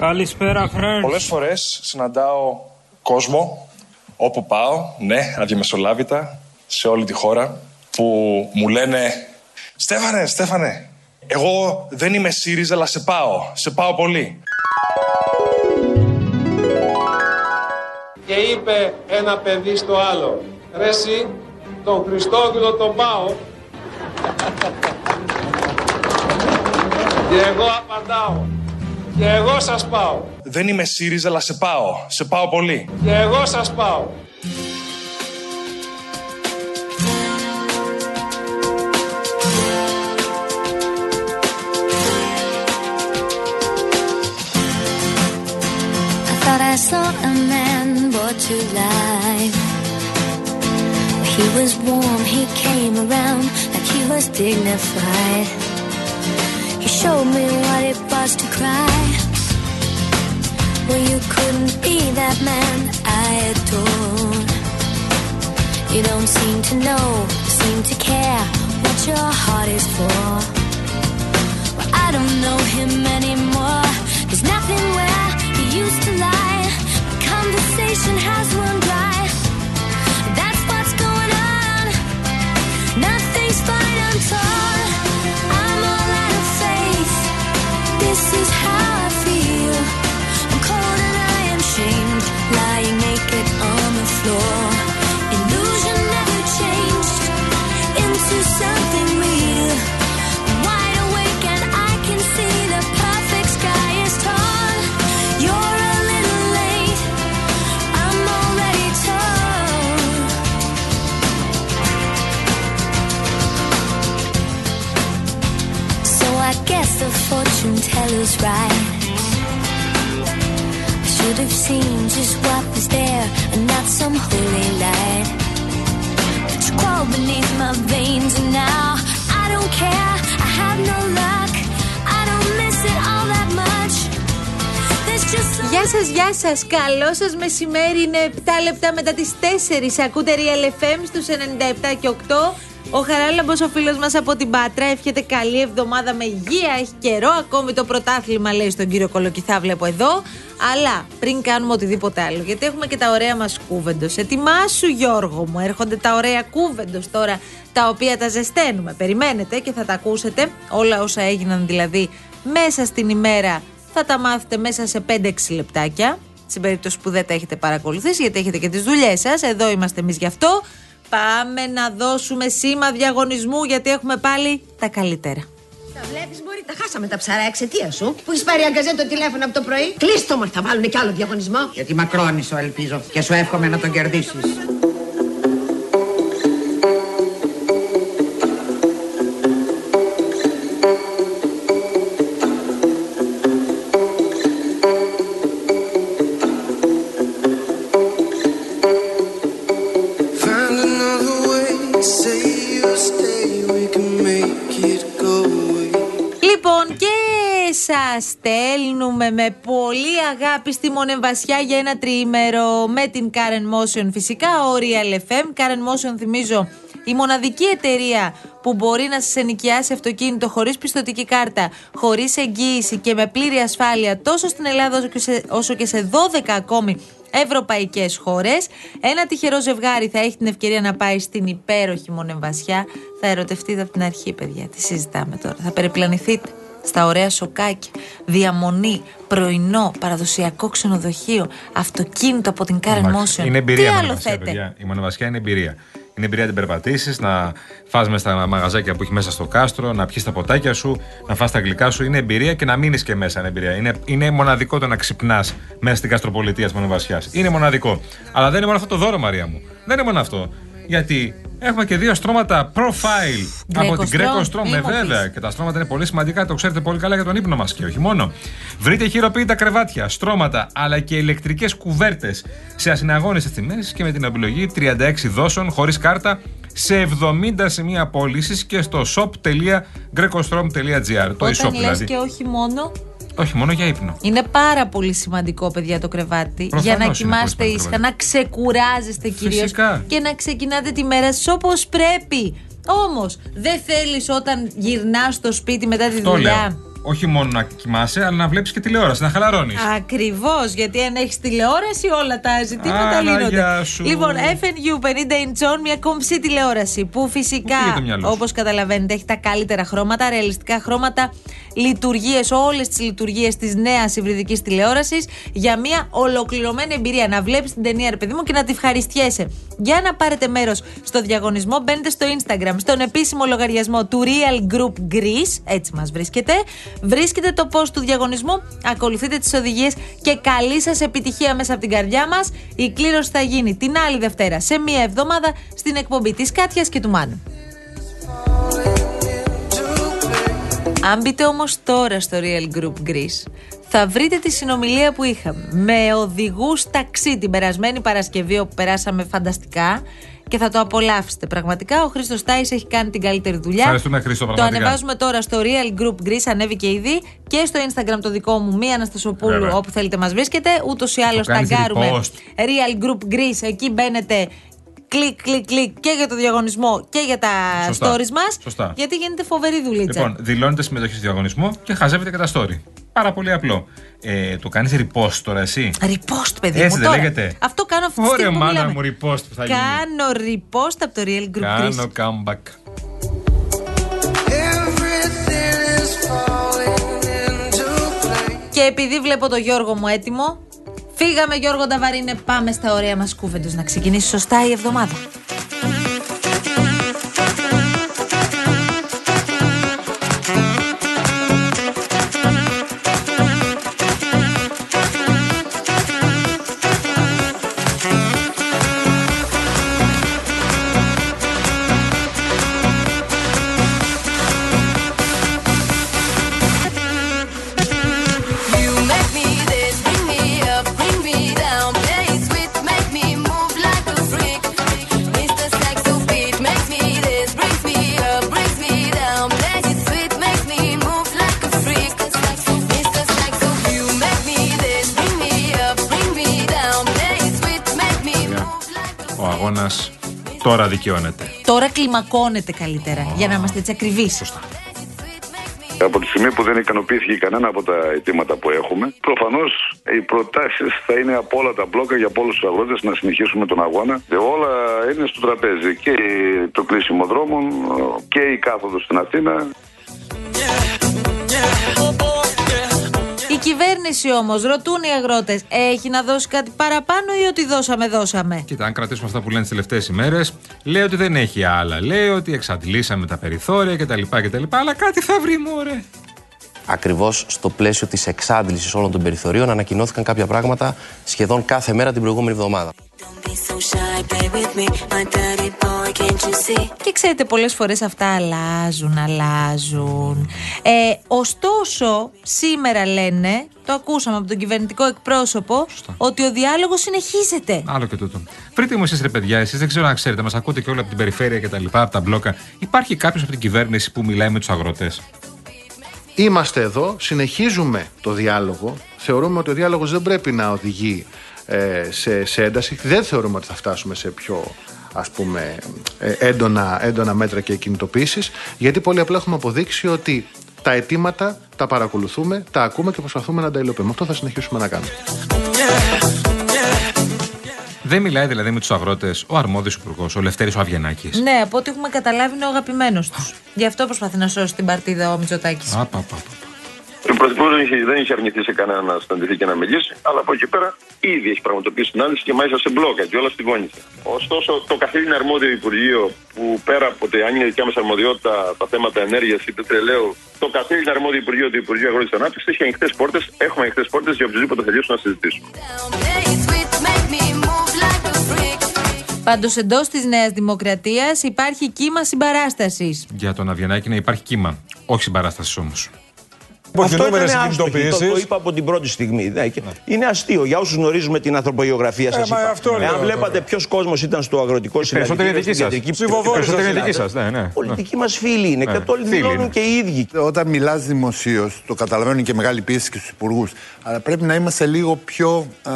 Καλησπέρα, friends. Πολλές φορές συναντάω κόσμο όπου πάω, ναι, αδιαμεσολάβητα, σε όλη τη χώρα, που μου λένε Στέφανε, Στέφανε, εγώ δεν είμαι ΣΥΡΙΖΑ, αλλά σε πάω. Σε πάω πολύ. Και είπε ένα παιδί στο άλλο, ρε εσύ, τον Χριστόδουλο τον πάω. Και εγώ απαντάω, και εγώ σας πάω. Δεν είμαι ΣΥΡΙΖΑ, αλλά σε πάω. Σε πάω πολύ. Και εγώ σας πάω. I thought I saw a man brought to life. He was warm, he came around like he was dignified. He showed me what it was to cry. Well, you couldn't be that man I adored. You don't seem to know, seem to care what your heart is for. Well, I don't know him anymore. There's nothing where fortune teller's right. I should have seen just what was there and not some holy light. But you crawl beneath my veins and now I don't care. I have no luck. I don't miss it all that much. There's just so Γεια σας, γεια σας. Καλό σας μεσημέρι. Είναι 7 λεπτά μετά τις 4. Ακούτε Real FM στους 97 και 8. Ο Χαράλαμπος, ο φίλος μας από την Πάτρα, εύχεται καλή εβδομάδα με υγεία. Έχει καιρό. Ακόμη το πρωτάθλημα λέει στον κύριο Κολοκυθά, βλέπω εδώ. Αλλά πριν κάνουμε οτιδήποτε άλλο, γιατί έχουμε και τα ωραία μας κούβεντος. Ετοιμάσου Γιώργο μου, έρχονται τα ωραία κούβεντος τώρα, τα οποία τα ζεσταίνουμε. Περιμένετε και θα τα ακούσετε. Όλα όσα έγιναν δηλαδή μέσα στην ημέρα θα τα μάθετε μέσα σε 5-6 λεπτάκια. Στην περίπτωση που δεν τα έχετε παρακολουθήσει, γιατί έχετε και τις δουλειές σας. Εδώ είμαστε εμείς γι' αυτό. Πάμε να δώσουμε σήμα διαγωνισμού, γιατί έχουμε πάλι τα καλύτερα. Τα βλέπεις, μπορεί, τα χάσαμε τα ψαρά εξαιτίας σου. Που έχεις πάρει αγκαζέ το τηλέφωνο από το πρωί. Κλείστο μα, θα βάλουν κι άλλο διαγωνισμό. Γιατί μακρόνισο ελπίζω και σου εύχομαι να τον κερδίσεις. Αγάπη στη Μονεμβασιά για ένα τριήμερο με την Karen Motion φυσικά, ο Real FM. Karen Motion, θυμίζω, η μοναδική εταιρεία που μπορεί να σας ενοικιάσει αυτοκίνητο χωρίς πιστοτική κάρτα, χωρίς εγγύηση και με πλήρη ασφάλεια τόσο στην Ελλάδα όσο και σε, όσο και σε 12 ακόμη ευρωπαϊκές χώρες. Ένα τυχερό ζευγάρι θα έχει την ευκαιρία να πάει στην υπέροχη Μονεμβασιά. Θα ερωτευτείτε από την αρχή, παιδιά. Τι συζητάμε τώρα. Θα περιπλανηθείτε στα ωραία σοκάκια, διαμονή, πρωινό, παραδοσιακό ξενοδοχείο, αυτοκίνητο από την Karen Εντάξει, Motion. Είναι εμπειρία Τι η άλλο μονοβασιά, θέτε; παιδιά. Η μονοβασιά είναι εμπειρία. Είναι εμπειρία να την περπατήσεις, να φας μέσα στα μαγαζάκια που έχει μέσα στο κάστρο, να πιεις τα ποτάκια σου, να φας τα γλυκά σου. Είναι εμπειρία και να μείνεις και μέσα είναι εμπειρία. Είναι, είναι μοναδικό το να ξυπνάς μέσα στην καστροπολιτεία της μονοβασιά. Είναι μοναδικό. Αλλά δεν είναι μόνο αυτό το δώρο, Μαρία μου. Δεν είναι μόνο αυτό. Γιατί έχουμε και δύο στρώματα profile από την Greco Greco Strom, Strom. μη Ε, μου βέβαια. πεις. Και τα στρώματα είναι πολύ σημαντικά, το ξέρετε πολύ καλά για τον ύπνο μας και όχι μόνο. Βρείτε χειροποίητα κρεβάτια, στρώματα αλλά και ηλεκτρικές κουβέρτες σε ασυναγώνιστε τιμές και με την επιλογή 36 δόσεων χωρίς κάρτα σε 70 σημεία πώλησης και στο shop.grecostrom.gr. Το e-shop Όταν λες δηλαδή. και όχι μόνο, Όχι, μόνο για ύπνο. είναι πάρα πολύ σημαντικό, παιδιά, το κρεβάτι. Προφανώς για να είναι κοιμάστε πολύ ήσυχα, σημαντικό. να ξεκουράζεστε κυρίως Φυσικά. και να ξεκινάτε τη μέρα σα όπως πρέπει. Όμως, δεν θέλεις όταν γυρνάς στο σπίτι μετά τη Αυτό δουλειά λέω. Όχι μόνο να κοιμάσαι, αλλά να βλέπεις και τηλεόραση, να χαλαρώνεις. Ακριβώς, γιατί αν έχεις τηλεόραση, όλα τα ζητήματα Άρα, λύνονται. γεια σου. Λοιπόν, FNU 50 inch on, μια κομψή τηλεόραση που Πού πήγε φυσικά, το μυαλό σου; όπως καταλαβαίνετε, έχει τα καλύτερα χρώματα, ρεαλιστικά χρώματα, λειτουργίες, όλες τις λειτουργίες της νέας υβριδικής τηλεόρασης για μια ολοκληρωμένη εμπειρία. Να βλέπεις την ταινία, ρε παιδί μου, και να τη ευχαριστιέσαι. Για να πάρετε μέρος στο διαγωνισμό, μπαίνετε στο Instagram, στον επίσημο λογαριασμό του Real Group Greece, έτσι μας βρίσκεται. Βρίσκετε το post του διαγωνισμού, ακολουθείτε τις οδηγίες και καλή σας επιτυχία μέσα από την καρδιά μας. Η κλήρωση θα γίνει την άλλη Δευτέρα σε μία εβδομάδα στην εκπομπή της Κάτιας και του Μάνου. Αν μπείτε όμως τώρα στο Real Group Greece, θα βρείτε τη συνομιλία που είχαμε με οδηγούς ταξί την περασμένη Παρασκευή, όπου περάσαμε φανταστικά και θα το απολαύσετε. Πραγματικά ο Χρήστος Τάις έχει κάνει την καλύτερη δουλειά. Ευχαριστούμε, Χρήστο, Το πραγματικά. ανεβάζουμε τώρα στο Real Group Greece, ανέβηκε ήδη και στο Instagram το δικό μου, Μία Αναστασοπούλου, Βέβαια. όπου θέλετε μας βρίσκετε. Ούτως ή άλλως κάνεις tag κάνουμε repost. Real Group Greece. Εκεί μπαίνετε. Κλικ, κλικ, κλικ και για το διαγωνισμό και για τα Σωστά. stories μας. Σωστά. Γιατί γίνεται φοβερή δουλίτσα. Λοιπόν, δηλώνετε συμμετοχή στο διαγωνισμό και χαζεύετε και τα story. Πάρα πολύ απλό. Ε, το κάνεις repost τώρα εσύ; Repost, παιδί Έτσι μου. δεν τώρα. λέγεται. Αυτό κάνω αυτή τη Ωραία, στιγμή που μάνα μιλάμε. μου, repost που θα γίνει. Κάνω repost από το Real Group Κάνω Greece. comeback. Everything is falling into place. Και επειδή βλέπω το Γιώργο μου έτοιμο, φύγαμε Γιώργο Νταβαρίνε, πάμε στα ωραία μας κούβεντος να ξεκινήσει σωστά η εβδομάδα. Τώρα δικαιώνεται. Τώρα κλιμακώνεται καλύτερα, για να είμαστε έτσι ακριβείς. Σωστά. Από τη στιγμή που δεν ικανοποιήθηκε κανένα από τα αιτήματα που έχουμε, προφανώς οι προτάσεις θα είναι από όλα τα μπλόκα για από όλους τους αγρότες να συνεχίσουμε τον αγώνα. Ε, Όλα είναι στο τραπέζι. Και το κλείσιμο δρόμων και η κάθοδος στην Αθήνα. Η κυβέρνηση όμως, ρωτούν οι αγρότες, έχει να δώσει κάτι παραπάνω ή ότι δώσαμε, δώσαμε; Κοίτα, αν κρατήσουμε αυτά που λένε τις τελευταίες ημέρες, λέει ότι δεν έχει άλλα. Λέει ότι εξαντλήσαμε τα περιθώρια κτλ. κτλ αλλά κάτι θα βρει, μωρέ. Ακριβώς στο πλαίσιο της εξάντλησης όλων των περιθωρίων, ανακοινώθηκαν κάποια πράγματα σχεδόν κάθε μέρα την προηγούμενη εβδομάδα. Don't be so shy, play with me, my dirty boy, can't you see? Και ξέρετε, πολλές φορές αυτά αλλάζουν, αλλάζουν. Ε, ωστόσο, σήμερα λένε, το ακούσαμε από τον κυβερνητικό εκπρόσωπο, ότι ο διάλογος συνεχίζεται. Άλλο και τούτο. Βρείτε μου εσείς ρε παιδιά, εσείς δεν ξέρω αν ξέρετε, μας ακούτε και όλα από την περιφέρεια και τα λοιπά, από τα μπλόκα. Υπάρχει κάποιος από την κυβέρνηση που μιλάει με τους αγρότες; Είμαστε εδώ, συνεχίζουμε το διάλογο. Θεωρούμε ότι ο διάλογος δεν πρέπει να οδηγεί ε, σε, σε ένταση. Δεν θεωρούμε ότι θα φτάσουμε σε πιο ας πούμε, ε, έντονα, έντονα μέτρα και κινητοποίησεις, γιατί πολύ απλά έχουμε αποδείξει ότι τα αιτήματα τα παρακολουθούμε, τα ακούμε και προσπαθούμε να τα υλοποιούμε. Αυτό θα συνεχίσουμε να κάνουμε. Δεν μιλάει δηλαδή με τους αγρότες ο αρμόδιος υπουργός, ο Λευτέρης ο Αβγενάκης. Ναι, από ό,τι έχουμε καταλάβει είναι ο αγαπημένος τους. Γι' αυτό προσπαθεί να σώσει την παρτίδα ο Μητσοτάκης. Ο Πρωθυπουργό δεν είχε, δεν είχε αρνηθεί σε κανένα να συναντηθεί και να μιλήσει, αλλά από εκεί πέρα ήδη έχει πραγματοποιήσει συνάντηση και μάλιστα σε μπλόκα και όλα στη γόνισα. Ωστόσο, το καθήλυνα αρμόδιο Υπουργείο, που πέρα από ότι αν είναι δικιά μας αρμοδιότητα τα θέματα ενέργειας ή πετρελαίου, το καθήλυνα αρμόδιο Υπουργείο του Υπουργείου Αγρότηση Ανάπτυξης έχει ανοιχτές πόρτες, έχουμε ανοιχτές πόρτες για οποιοδήποτε θελήσουν να συζητήσουμε. Πάντως εντός της Νέας Δημοκρατίας υπάρχει κύμα συμπαράστασης. Για τον Αβγενάκη να υπάρχει κύμα. Όχι συμπαράστασης όμως. Αυτό ήταν άστοχη, το, το είπα από την πρώτη στιγμή. Ναι, και Είναι αστείο για όσους γνωρίζουμε την ανθρωπογεωγραφία σας. Ε, μα αυτό λέω Εάν τώρα. βλέπατε ποιος κόσμος ήταν στο αγροτικό συνεργείο. περισσότεροι δικοί σας. Οι περισσότεροι δικοί σας, ναι, ναι. Πολιτικοί μας φίλοι είναι Ναι, και το φίλοι δηλώνουν είναι. και οι ίδιοι. Όταν μιλάς δημοσίως, το καταλαβαίνουν και μεγάλη πίεση και στους υπουργούς. Αλλά πρέπει να είμαστε λίγο πιο, α,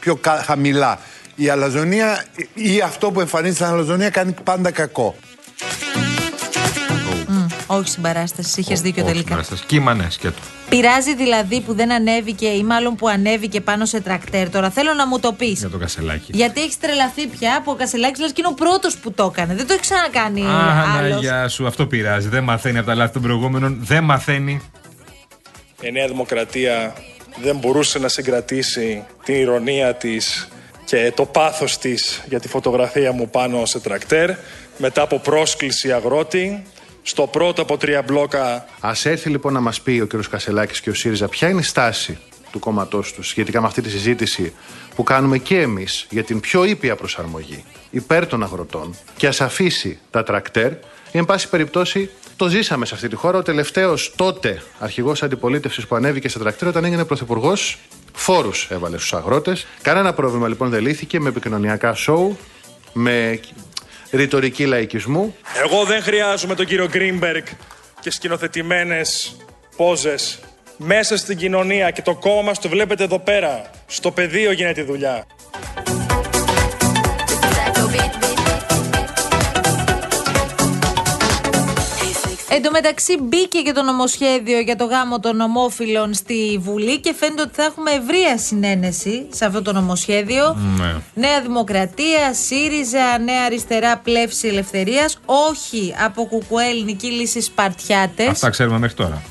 πιο κα- χαμηλά. Η αλαζονία ή αυτό που εμφανίζεται σαν αλαζονία κάνει πάντα κακό. Όχι συμπαράστασης, είχες δίκιο Όχι, τελικά. συμπαράστασης. Κύμα, ναι, σκέτο. Πειράζει δηλαδή που δεν ανέβηκε ή μάλλον που ανέβηκε πάνω σε τρακτέρ. Τώρα θέλω να μου το πεις. Για το κασελάκι. Γιατί έχεις τρελαθεί πια που ο Κασελάκης λες και είναι ο πρώτος που το έκανε. Δεν το έχει ξανακάνει Α, άλλος. γεια σου, αυτό πειράζει. Δεν μαθαίνει από τα λάθη των προηγούμενων. Δεν μαθαίνει. Η Νέα Δημοκρατία δεν μπορούσε να συγκρατήσει την ηρωνία της και το πάθος της για τη φωτογραφία μου πάνω σε τρακτέρ μετά από πρόσκληση αγρότη στο πρώτο από τρία μπλόκα Α έρθει λοιπόν να μας πει ο κ. Κασελάκης και ο ΣΥΡΙΖΑ ποια είναι η στάση του κόμματός τους σχετικά με αυτή τη συζήτηση που κάνουμε και εμείς για την πιο ήπια προσαρμογή υπέρ των αγροτών και ας αφήσει τα τρακτέρ. Ή, εν πάση περιπτώσει, το ζήσαμε σε αυτή τη χώρα. Ο τελευταίος τότε αρχηγός αντιπολίτευσης που ανέβηκε σε τρακτέρ όταν έγινε πρωθυπουργός, φόρους έβαλε στους αγρότες. Κανένα πρόβλημα λοιπόν δεν λύθηκε με επικοινωνιακά σοου, με ρητορική λαϊκισμού. Εγώ δεν χρειάζομαι τον κύριο Γκρίνμπεργκ και σκηνοθετημένες πόζες. Μέσα στην κοινωνία και το κόμμα μας το βλέπετε εδώ πέρα. Στο πεδίο γίνεται η δουλειά. Τω μεταξύ μπήκε και το νομοσχέδιο για το γάμο των ομόφυλων στη Βουλή και φαίνεται ότι θα έχουμε ευρεία συνένεση σε αυτό το νομοσχέδιο. Ναι. Νέα Δημοκρατία, ΣΥΡΙΖΑ, Νέα Αριστερά, Πλεύση Ελευθερίας. Όχι από Κουκουέ Ελληνική Λύση Σπαρτιάτες. Αυτά ξέρουμε μέχρι τώρα.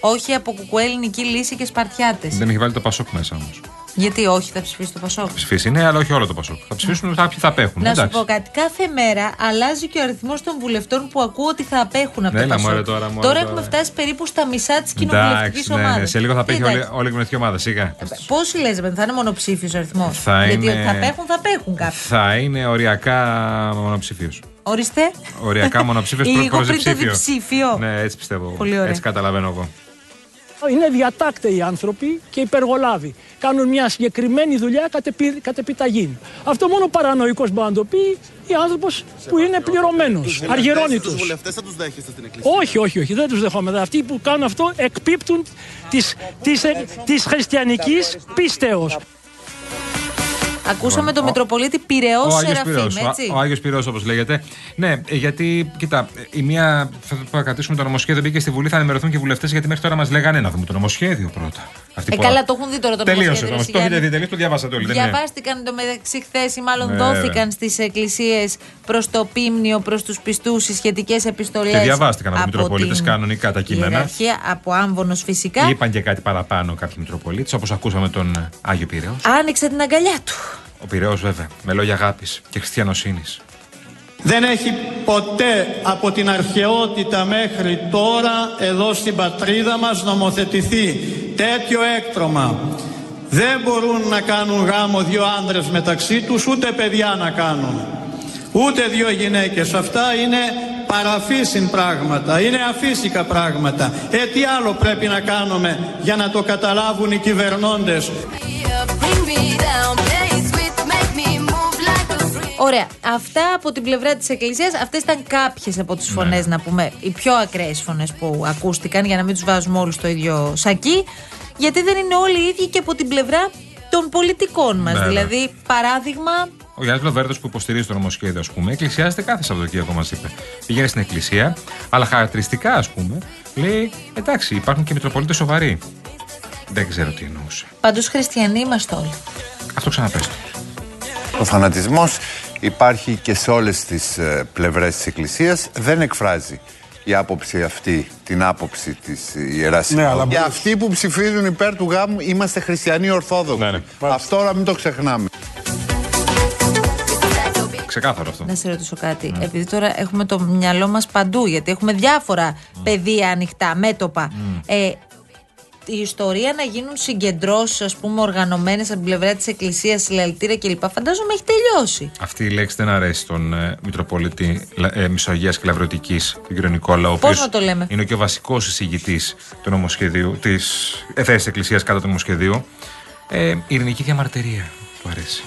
Όχι από Κουκουέ Ελληνική Λύση και Σπαρτιάτες. Δεν έχει βάλει το Πασόκ μέσα όμως. Γιατί όχι, θα ψηφίσει το Πασόκ; Ψηφίσει, ναι, αλλά όχι όλο το Πασόκ. Θα ψηφίσουν κάποιοι θα απέχουν. Να σου εντάξει. πω κάτι. Κάθε μέρα αλλάζει και ο αριθμός των βουλευτών που ακούω ότι θα απέχουν από το Έλα, Πασόκ. μωρέ, τώρα, μωρέ, τώρα τώρα. έχουμε φτάσει περίπου στα μισά της κοινοβουλευτικής Εντάξει, ναι, ομάδα. ναι. Σε λίγο θα απέχει όλη, όλη η κοινωνική ομάδα, σιγά. Πόσοι λες, θα είναι μονοψήφιος αριθμός; Θα Γιατί είναι- ότι θα απέχουν, θα απέχουν κάποιοι. Θα είναι οριακά μονοψήφιος. Ορίστε. Οριακά μονοψήφιος προ Λίγο πριν το διψήφιο. διψήφιο. Ναι, έτσι πιστεύω. Πολύ ωραία. Έτσι καταλαβαίνω εγώ. Είναι διατάκτεοι άνθρωποι και υπεργολάβοι. Κάνουν μια συγκεκριμένη δουλειά κατ' επι- κατ' επιταγή. Αυτό μόνο παρανοϊκός μπορεί να το πει ή άνθρωπος που είναι πληρωμένος, αργυρώνητος. βουλευτέ θα τους δέχεστε στην εκκλησία; Όχι, όχι, όχι, δεν τους δεχόμαστε. Αυτοί που κάνουν αυτό εκπίπτουν της, της, ε, της χριστιανικής πίστεως. Ακούσαμε τον Μητροπολίτη Πυραιός Ο Άγιος Πυραιός, Σεραφείμ, έτσι; Ο, ο Άγιος Πυραιός όπως λέγεται. Ναι, ε, γιατί, κοίτα, η μία θα θα κρατήσουμε το νομοσχέδιο, μπήκε στη Βουλή, θα ενημερωθούν και οι βουλευτές, γιατί μέχρι τώρα μας λέγανε να δούμε το νομοσχέδιο πρώτα. Αυτοί Ε, που- καλά, το έχουν δει τώρα το Τελείωσε νομοσχέδιο, το ρε νομοσχέδιο. Το έχετε Γιάννη. δει, τελείως, το διαβάσατε όλοι. δεν είναι; Διαβάστηκαν το μεταξύ χθες ή μάλλον Ναι, δόθηκαν στις εκκλησίες προς το πίμνιο, προς τους πιστούς οι σχετικές επιστολές. Και διαβάστηκαν από Μητροπολίτες κανονικά τα κείμενα. Ιεραρχία από άμβονο φυσικά. Είπαν και κάτι παραπάνω κάποιοι Μητροπολίτες, όπως ακούσαμε τον ε, Άγιο Πυραιό. Άνοιξε την αγκαλιά του. Ο Πυραιό, βέβαια, με λόγια αγάπης και χριστιανοσύνης. Δεν έχει ποτέ από την αρχαιότητα μέχρι τώρα εδώ στην πατρίδα μας νομοθετηθεί τέτοιο έκτρωμα. Δεν μπορούν να κάνουν γάμο δύο άνδρες μεταξύ τους, ούτε παιδιά να κάνουν. Ούτε δύο γυναίκες. Αυτά είναι παραφύσιν πράγματα, είναι αφύσικα πράγματα. Ε, τι άλλο πρέπει να κάνουμε για να το καταλάβουν οι κυβερνώντες; Ωραία. Αυτά από την πλευρά της Εκκλησίας. Αυτές ήταν κάποιες από τις φωνές, Ναι. να πούμε, οι πιο ακραίες φωνές που ακούστηκαν, για να μην τους βάζουμε όλους στο ίδιο σακί. Γιατί δεν είναι όλοι οι ίδιοι και από την πλευρά των πολιτικών μας. Ναι, ναι. δηλαδή, παράδειγμα, Ο Γιάννης Λοβέρδο που υποστηρίζει το νομοσχέδιο, ας πούμε, εκκλησιάζεται κάθε Σαββατοκύριακο, μας είπε. Πηγαίνει στην εκκλησία, αλλά χαρακτηριστικά, ας πούμε, λέει εντάξει, υπάρχουν και Μητροπολίτες σοβαροί. Δεν ξέρω τι εννοούσε. πάντως χριστιανοί είμαστε όλοι. Αυτό ξαναπες το. Ο φανατισμός υπάρχει και σε όλες τις ε, πλευρές της Εκκλησίας. Δεν εκφράζει η άποψη αυτή την άποψη της ε, Ιεράς Ναι, Συνόδου. αλλά Και μπορεί- αυτοί που ψηφίζουν υπέρ του γάμου είμαστε χριστιανοί Ορθόδοξοι. Αυτό να μην το ξεχνάμε. Ξεκάθαρο αυτό. Να σε ρωτήσω κάτι. Επειδή τώρα έχουμε το μυαλό μας παντού, γιατί έχουμε διάφορα πεδία ανοιχτά, μέτωπα. Ε, η ιστορία να γίνουν συγκεντρώσεις, ας πούμε, οργανωμένες από την πλευρά της Εκκλησίας, συλλαλητήρια κλπ. Φαντάζομαι έχει τελειώσει. Αυτή η λέξη δεν αρέσει στον ε, Μητροπολίτη ε, Μισογείας και Λαυρωτική, τον κύριο Νικόλα, ο Πώς οποίος να το λέμε; είναι και ο βασικός εισηγητής του νομοσχεδίου, της θέσης Εκκλησίας κατά του νομοσχεδίου. Ε, η ειρηνική διαμαρτυρία του αρέσει.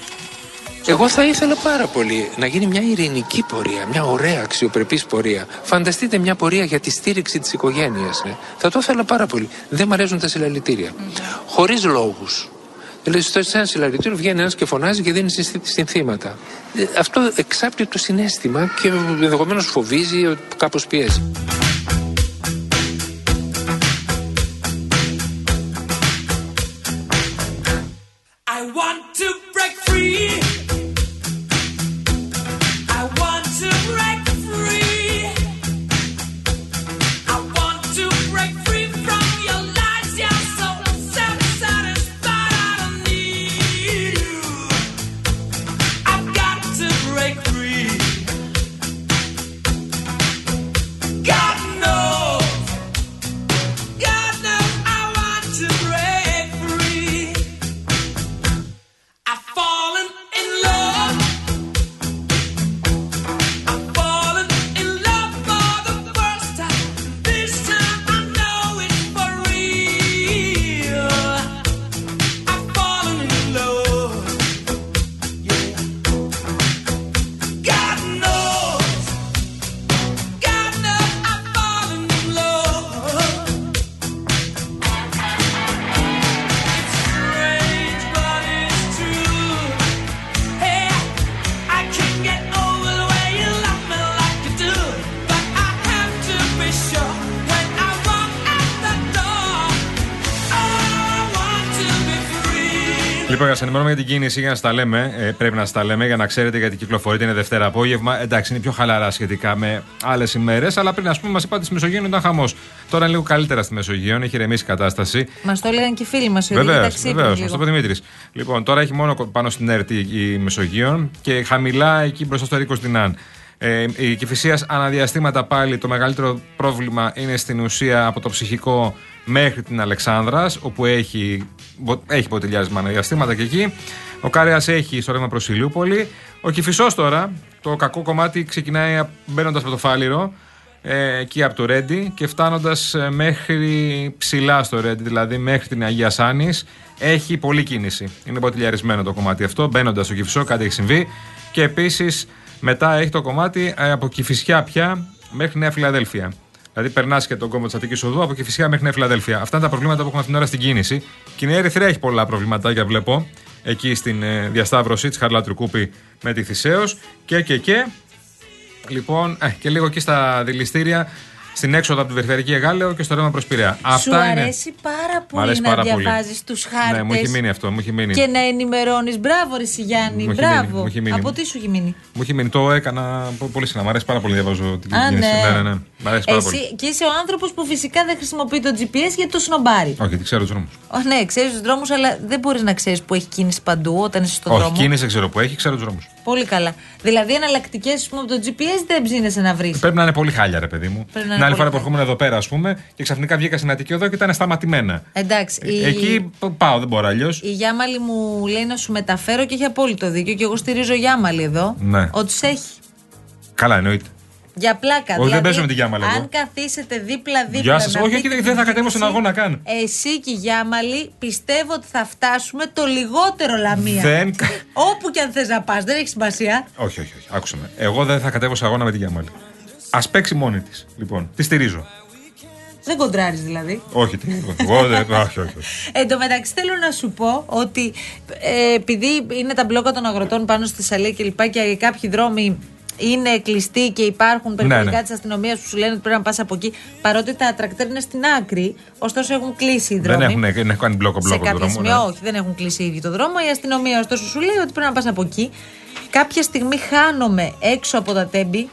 Εγώ θα ήθελα πάρα πολύ να γίνει μια ειρηνική πορεία, μια ωραία αξιοπρεπής πορεία. Φανταστείτε μια πορεία για τη στήριξη της οικογένειας. Ναι. Θα το ήθελα πάρα πολύ. Δεν μ' αρέσουν τα συλλαλητήρια. Χωρίς λόγους. Δηλαδή, στο σε ένα συλλαλητήριο βγαίνει ένας και φωνάζει και δίνει συνθή- συνθήματα. Ε, Αυτό εξάπτει το συνέστημα και ενδεχομένως φοβίζει, κάπως πιέζει. Λοιπόν, για σας ενημερώνουμε για την κίνηση, για να στα λέμε. Ε, πρέπει να στα λέμε για να ξέρετε γιατί κυκλοφορείτε. Είναι Δευτέρα απόγευμα. Εντάξει, είναι πιο χαλαρά σχετικά με άλλες ημέρες. Αλλά πριν, ας πούμε, μας είπατε στη Μεσογείο ήταν χαμός. Τώρα είναι λίγο καλύτερα στη Μεσογείο, έχει ηρεμήσει η κατάσταση. Μας το έλεγαν και οι φίλοι μας. Βεβαίως, βεβαίως. Μας το είπε Δημήτρης. Λοιπόν, τώρα έχει μόνο πάνω στην ΕΡΤ η Μεσογείο και χαμηλά εκεί μπροστά στο Ρίκο Δινάν. Ε, η Κυφυσία αναδιαστήματα πάλι το μεγαλύτερο πρόβλημα είναι στην ουσία από το ψυχικό μέχρι την Αλεξάνδρας όπου έχει, έχει ποτηλιάρισμα αναδιαστήματα και εκεί. Ο Κάρεα έχει στο ρεύμα προς Ηλιούπολη. Ο Κυφισό τώρα, το κακό κομμάτι ξεκινάει μπαίνοντας από το Φάληρο ε, εκεί από το Ρέντι και φτάνοντας μέχρι ψηλά στο Ρέντι, δηλαδή μέχρι την Αγία Σάνης, έχει πολλή κίνηση. Είναι ποτηλιαρισμένο το κομμάτι αυτό. Μπαίνοντας στο Κυφισό, κάτι έχει συμβεί. Και επίσης μετά έχει το κομμάτι ε, από Κυφισιά πια μέχρι Νέα Φιλαδέλφια. Δηλαδή περνάς και τον κόμμα της Αττικής Οδού από Κυφισιά μέχρι Νέα Φιλαδέλφια. Αυτά είναι τα προβλήματα που έχουμε αυτήν την ώρα στην κίνηση. Και η Νέα Ερυθρέα έχει πολλά προβληματάκια, βλέπω. Εκεί στην ε, διασταύρωση της Χαρλάτρου Κούπη με τη Θησέω. Και, και, και. Λοιπόν, ε, και λίγο εκεί στα δηληστήρια, στην έξοδο από την περιφερειακή Εγάλεο και στο ρεύμα προ Πειραιά. Σου αρέσει πάρα Μ' πολύ αρέσει να πάρα πολύ. διαβάζεις τους χάρτε. Ναι, μου έχει μείνει αυτό. Μου έχει μείνει. Και να ενημερώνεις. Μπράβο, Ρε Γιάννη. Μου έχει Μπράβο. μείνει, μου έχει μείνει. Από τι σου έχει μείνει; Μου έχει μείνει. Το έκανα πο- πολύ συχνά. Μ' αρέσει πάρα πολύ να διαβάζω την Α, κίνηση. ναι. ναι, ναι, ναι. Μ' αρέσει πάρα πολύ. Εσύ και είσαι ο άνθρωπος που φυσικά δεν χρησιμοποιεί το GPS γιατί το σνομπάρει. Όχι, τι ξέρω τους δρόμους. Ω, ναι, ξέρεις τους δρόμους, αλλά δεν μπορείς να ξέρεις που έχει κίνηση παντού όταν είσαι στον Όχι, δρόμο. κίνηση δεν ξέρω που έχει, ξέρω τους δρόμους. Πολύ καλά. Δηλαδή, εναλλακτικέ από το GPS δεν ψήνεσαι να βρεις. Πρέπει να είναι πολύ χάλια, ρε παιδί μου. Πρέπει να Την είναι άλλη φορά πολύ που ερχόμουν εδώ πέρα, ας πούμε, και ξαφνικά βγήκα στην Αττική Οδό και ήταν σταματημένα. Εντάξει. η- Εκεί π- πάω, δεν μπορώ αλλιώς. Η Γιάμαλη μου λέει να σου μεταφέρω και έχει απόλυτο δίκιο. Και εγώ στηρίζω Γιάμαλη εδώ. Ναι. Ότι σε έχει. Καλά, εννοείται. Για πλάκα. Όχι, δεν παίζω με τη Γιάμαλη εγώ. Αν καθίσετε δίπλα-δίπλα. Γεια σας. να Όχι, πείτε όχι, την δεν θα κατέβω κίνηση, στον αγώνα καν. Εσύ και η Γιάμαλη πιστεύω ότι θα φτάσουμε το λιγότερο λαμία. Δεν. Όπου και αν θες να πας, δεν έχει σημασία. Όχι, όχι, όχι. Άκουσα με. Εγώ δεν θα κατέβω σε αγώνα με τη Γιάμαλη. Α παίξει μόνη της. Λοιπόν, τη στηρίζω. Δεν κοντράρεις δηλαδή. Όχι, τι. Εγώ δεν. Όχι, όχι. όχι. Εν τω μεταξύ θέλω να σου πω ότι ε, επειδή είναι τα μπλόκα των αγροτών πάνω στη Θεσσαλία και λοιπά και κάποιοι δρόμοι είναι κλειστοί και υπάρχουν περιπολικά ναι. της αστυνομίας που σου λένε ότι πρέπει να πας από εκεί. Παρότι τα τρακτέρ είναι στην άκρη, ωστόσο έχουν κλείσει οι Δεν δρόμοι. έχουν, δεν έχουν κάνει μπλόκο Σε μπλόκο το κάποια δρόμο. σημεία, ναι. όχι, δεν έχουν κλείσει ήδη το δρόμο. Η αστυνομία, ωστόσο, σου λέει ότι πρέπει να πας από εκεί. Κάποια στιγμή χάνομαι έξω από τα τέμπη.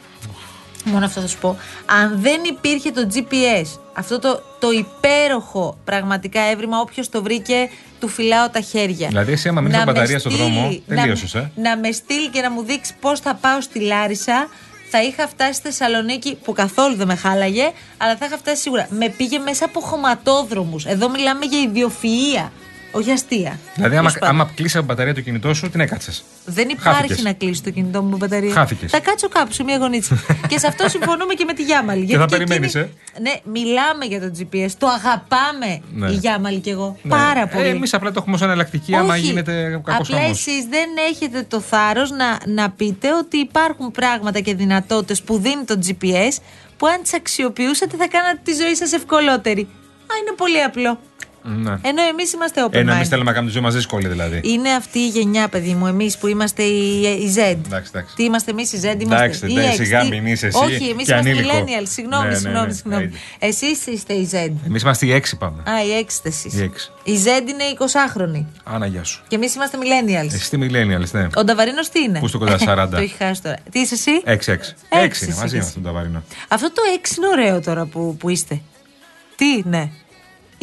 Μόνο αυτό θα σου πω. Αν δεν υπήρχε το GPS, αυτό το, το υπέροχο πραγματικά έβριμα, όποιος το βρήκε, του φυλάω τα χέρια. Δηλαδή, εσύ άμα μείνεις Να με με μπαταρία στον στείλει- δρόμο, να- τελείωσες, ε. Να με στείλει και να μου δείξει πώς θα πάω στη Λάρισα. Θα είχα φτάσει στη Θεσσαλονίκη που καθόλου δεν με χάλαγε, αλλά θα είχα φτάσει σίγουρα. Με πήγε μέσα από χωματόδρομους. Εδώ μιλάμε για ιδιοφυΐα, όχι αστεία. Δηλαδή, άμα, Τέλος πάντων. άμα κλείσει από μπαταρία το κινητό σου, την έκατσε. Δεν υπάρχει Χάθηκες. να κλείσει το κινητό μου με μπαταρία. Χάθηκες. Θα κάτσω κάπου σε μια γωνίτσα. και σε αυτό συμφωνούμε και με τη Γιάμαλη. Και θα εκείνη- περιμένεις, ε; Ναι, μιλάμε για το GPS. Το αγαπάμε Ναι. η Γιάμαλη και εγώ. Ναι. Πάρα πολύ. Ε, Εμείς απλά το έχουμε ως εναλλακτική, άμα Όχι. γίνεται κακός Απλά χαμός. εσείς δεν έχετε το θάρρος να, να πείτε ότι υπάρχουν πράγματα και δυνατότητες που δίνει το GPS που αν τις αξιοποιούσατε θα κάνατε τη ζωή σας ευκολότερη. Α, είναι πολύ απλό. Ναι. Ενώ εμείς είμαστε open Ενώ εμείς minded. θέλουμε να κάνουμε τη ζωή μας δύσκολη δηλαδή. Είναι αυτή η γενιά, παιδί μου, εμείς που είμαστε η, η Z. Εντάξει, εντάξει. Τι είμαστε εμείς, η Z είμαστε. Εντάξει, η εντάξει, X, σιγά τι- μην είσαι εσύ Όχι, εμείς και είμαστε ανήλικο. millennials. Συγγνώμη, Ναι, ναι, συγγνώμη. ναι, συγγνώμη. ναι. Εσείς είστε η Z. Εμείς είμαστε οι έξι πάμε. Α, οι X είστε εσείς. Οι έξι. Η Z είναι 20χρονη. Άνα, γεια σου. Και εμείς είμαστε millennials. Εσύ τι millennials, ναι. Ο Νταβαρίνος τι είναι; Πού στο κοντά 40. το έχει χάσει τώρα. Τι είσαι εσύ; Έξι, έξι. Έξι Έξι είναι εσύ μαζί κι μας εσύ. τον Ταβαρινό. Αυτό το 6 είναι ωραίο τώρα που, που είστε. Τι είναι.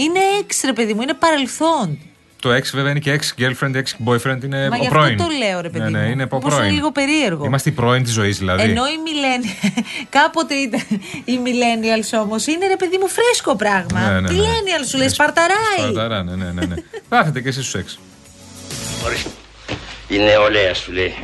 Είναι 6 ρε παιδί μου, είναι παρελθόν. Το ex βέβαια είναι και ex girlfriend, ex boyfriend είναι Μα ο γι' αυτό πρώην. το λέω, ρε παιδί ναι, ναι, μου. είναι από Μήπως πρώην. είναι λίγο περίεργο. Είμαστε οι πρώην της ζωής δηλαδή. Ενώ οι millennials, κάποτε ήταν οι millennials όμως, είναι ρε παιδί μου φρέσκο πράγμα. Ναι, ναι, ναι. Millennials σου λέει Σπαρταράει. Σπαρταρά, ναι, ναι, ναι. ναι. Κάθετε και εσεί στους έξι. Είναι νεολαία σου λέει.